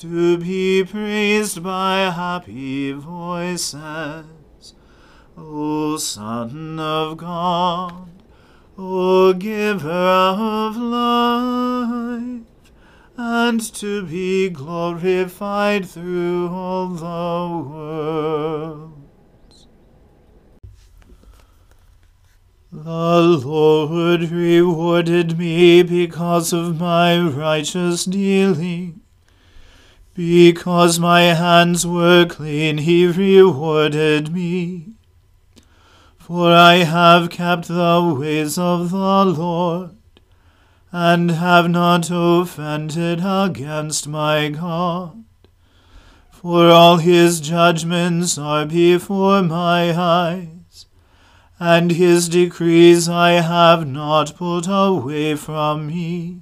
To be praised by happy voices. O Son of God, O Giver of life, and to be glorified through all the world. The Lord rewarded me because of my righteous dealing. Because my hands were clean, he rewarded me. For I have kept the ways of the Lord, and have not offended against my God. For all his judgments are before my eyes, and his decrees I have not put away from me.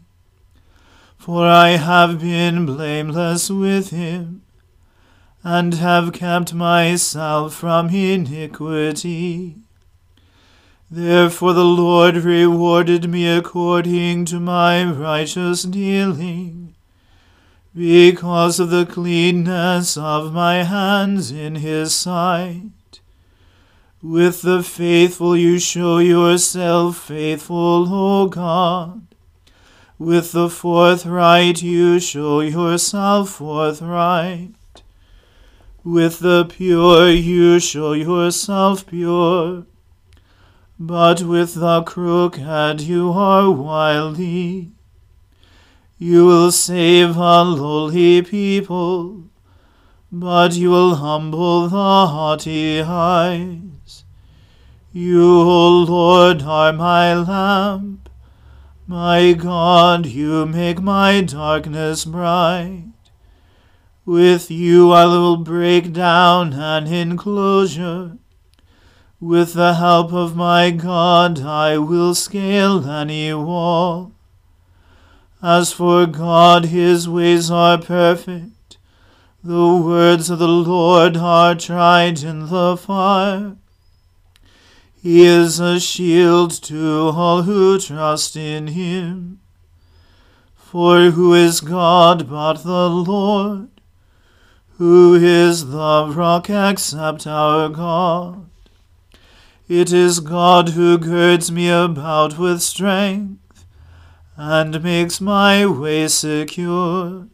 For I have been blameless with him, and have kept myself from iniquity. Therefore the Lord rewarded me according to my righteous dealing, because of the cleanness of my hands in his sight. With the faithful you show yourself faithful, O God. With the forthright you show yourself forthright. With the pure you show yourself pure. But with the crooked you are wily. You will save a lowly people, but you will humble the haughty eyes. You, O Lord, are my lamp. My God, you make my darkness bright. With you I will break down an enclosure. With the help of my God I will scale any wall. As for God, his ways are perfect. The words of the Lord are tried in the fire. He is a shield to all who trust in him. For who is God but the Lord? Who is the rock except our God? It is God who girds me about with strength and makes my way secure.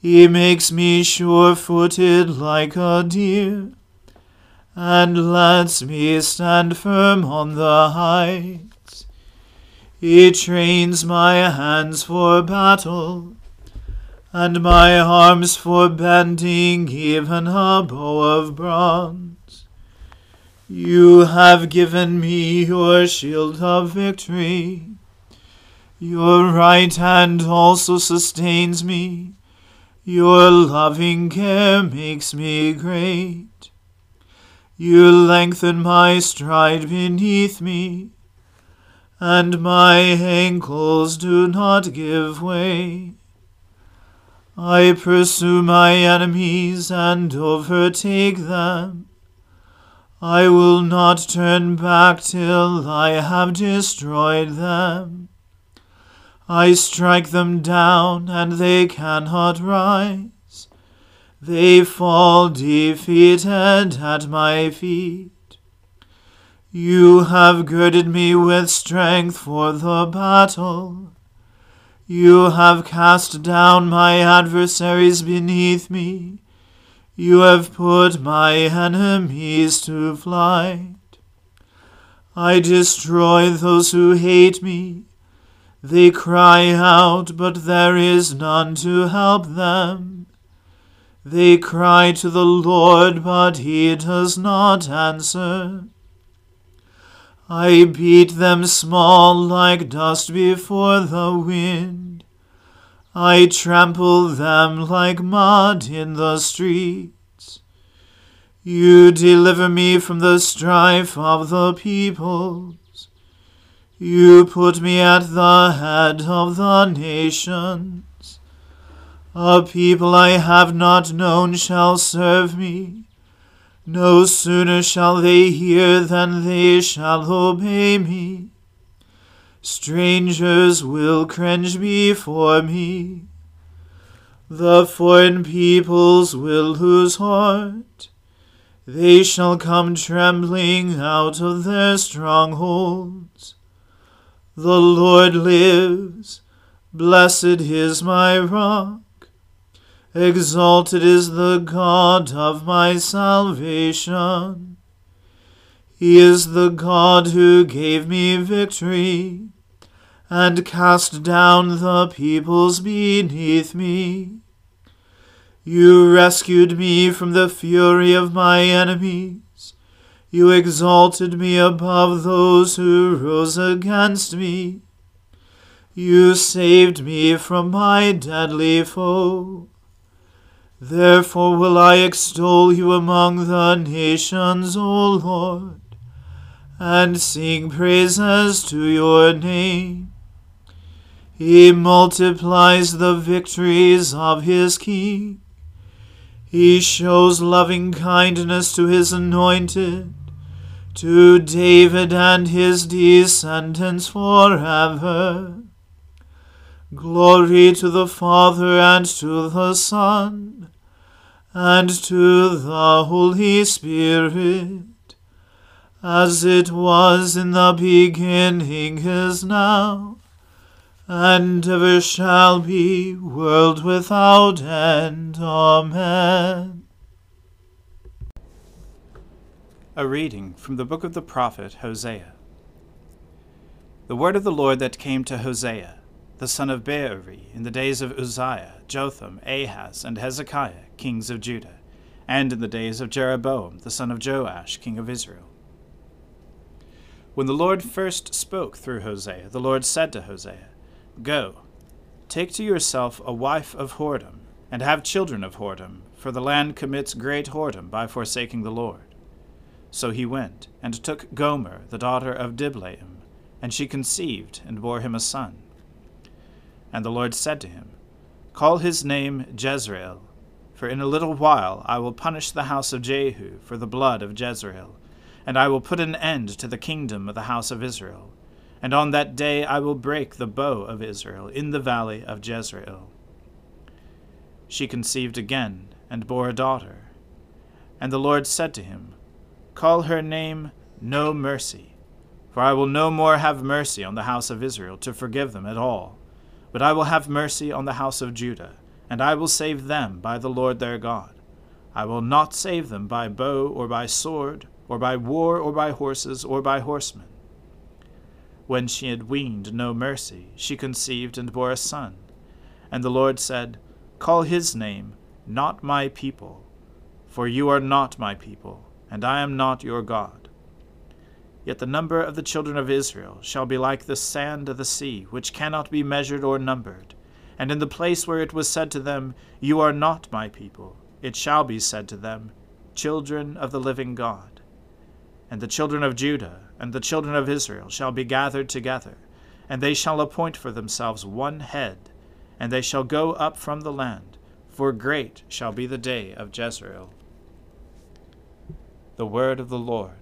He makes me sure footed like a deer and lets me stand firm on the heights. He trains my hands for battle and my arms for bending even a bow of bronze. You have given me your shield of victory. Your right hand also sustains me. Your loving care makes me great. You lengthen my stride beneath me, and my ankles do not give way. I pursue my enemies and overtake them. I will not turn back till I have destroyed them. I strike them down, and they cannot rise. They fall defeated at my feet. You have girded me with strength for the battle. You have cast down my adversaries beneath me. You have put my enemies to flight. I destroy those who hate me. They cry out, but there is none to help them. They cry to the Lord, but he does not answer. I beat them small like dust before the wind. I trample them like mud in the streets. You deliver me from the strife of the peoples. You put me at the head of the nations. A people I have not known shall serve me. No sooner shall they hear than they shall obey me. Strangers will cringe before me. The foreign peoples will lose heart. They shall come trembling out of their strongholds. The Lord lives. Blessed is my rock. Exalted is the God of my salvation. He is the God who gave me victory and cast down the peoples beneath me. You rescued me from the fury of my enemies. You exalted me above those who rose against me. You saved me from my deadly foe. Therefore will I extol you among the nations, O Lord, and sing praises to your name. He multiplies the victories of his king. He shows loving kindness to his anointed, to David and his descendants forever. Glory to the Father and to the Son and to the Holy Spirit, as it was in the beginning is now, and ever shall be, world without end. Amen. A reading from the book of the prophet Hosea. The word of the Lord that came to Hosea, the son of Beeri, in the days of Uzziah, Jotham, Ahaz, and Hezekiah, kings of Judah, and in the days of Jeroboam, the son of Joash, king of Israel. When the Lord first spoke through Hosea, the Lord said to Hosea, Go, take to yourself a wife of whoredom, and have children of whoredom, for the land commits great whoredom by forsaking the Lord. So he went, and took Gomer, the daughter of Diblaim, and she conceived, and bore him a son. And the Lord said to him, Call his name Jezreel, for in a little while I will punish the house of Jehu for the blood of Jezreel, and I will put an end to the kingdom of the house of Israel. And on that day I will break the bow of Israel in the valley of Jezreel she conceived again, and bore a daughter. And the Lord said to him, Call her name No Mercy, for I will no more have mercy on the house of Israel to forgive them at all, but I will have mercy on the house of Judah, and I will save them by the Lord their God. I will not save them by bow or by sword, or by war or by horses or by horsemen. When she had weaned no mercy, she conceived and bore a son. And the Lord said, Call his name, Not My People, for you are not my people, and I am not your God. Yet the number of the children of Israel shall be like the sand of the sea, which cannot be measured or numbered. And in the place where it was said to them, You are not my people, it shall be said to them, Children of the living God. And the children of Judah and the children of Israel shall be gathered together, and they shall appoint for themselves one head and they shall go up from the land, for great shall be the day of Jezreel. The word of the Lord.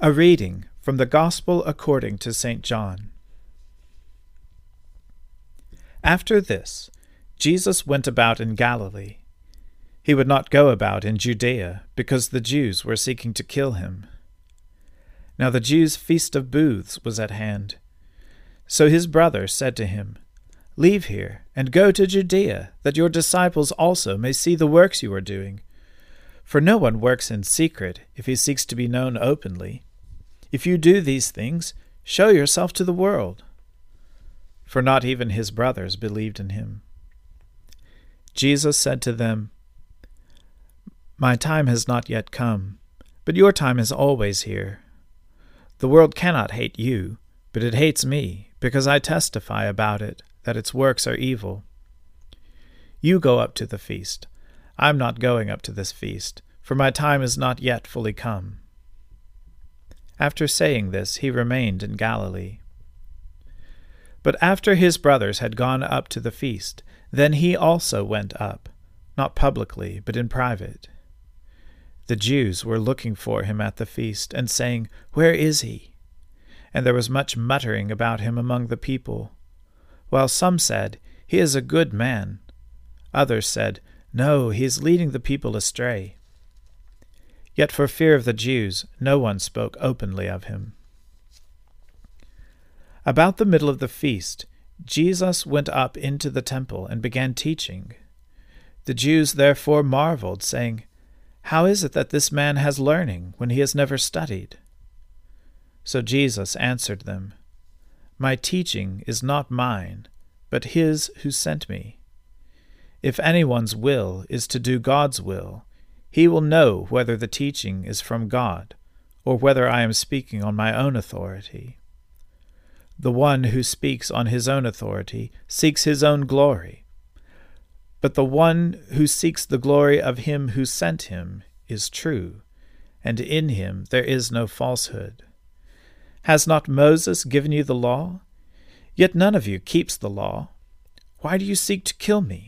A reading from the Gospel according to St. John. After this, Jesus went about in Galilee. He would not go about in Judea, because the Jews were seeking to kill him. Now the Jews' feast of booths was at hand. So his brother said to him, Leave here, and go to Judea, that your disciples also may see the works you are doing. For no one works in secret if he seeks to be known openly. If you do these things, show yourself to the world. For not even his brothers believed in him. Jesus said to them, My time has not yet come, but your time is always here. The world cannot hate you, but it hates me, because I testify about it that its works are evil. You go up to the feast. I am not going up to this feast, for my time is not yet fully come. After saying this, he remained in Galilee. But after his brothers had gone up to the feast, then he also went up, not publicly, but in private. The Jews were looking for him at the feast, and saying, Where is he? And there was much muttering about him among the people. While some said, He is a good man. Others said, No, he is leading the people astray. Yet for fear of the Jews, no one spoke openly of him. About the middle of the feast, Jesus went up into the temple and began teaching. The Jews therefore marveled, saying, How is it that this man has learning, when he has never studied? So Jesus answered them, My teaching is not mine, but his who sent me. If anyone's will is to do God's will, he will know whether the teaching is from God, or whether I am speaking on my own authority. The one who speaks on his own authority seeks his own glory. But the one who seeks the glory of him who sent him is true, and in him there is no falsehood. Has not Moses given you the law? Yet none of you keeps the law. Why do you seek to kill me?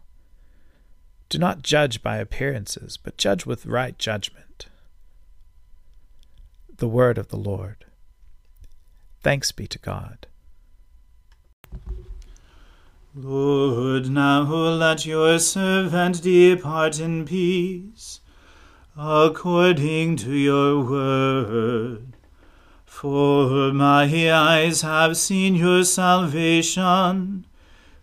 Do not judge by appearances, but judge with right judgment. The Word of the Lord. Thanks be to God. Lord, now let your servant depart in peace, according to your word. For my eyes have seen your salvation,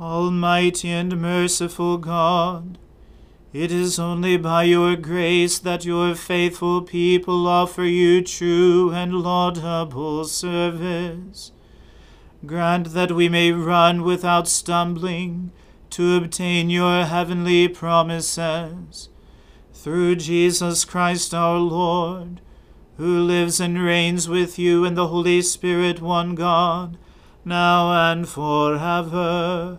Almighty and merciful God, It is only by your grace that your faithful people offer you true and laudable service. Grant that we may run without stumbling to obtain your heavenly promises. Through Jesus Christ our Lord, who lives and reigns with you in the Holy Spirit, one God, now and forever.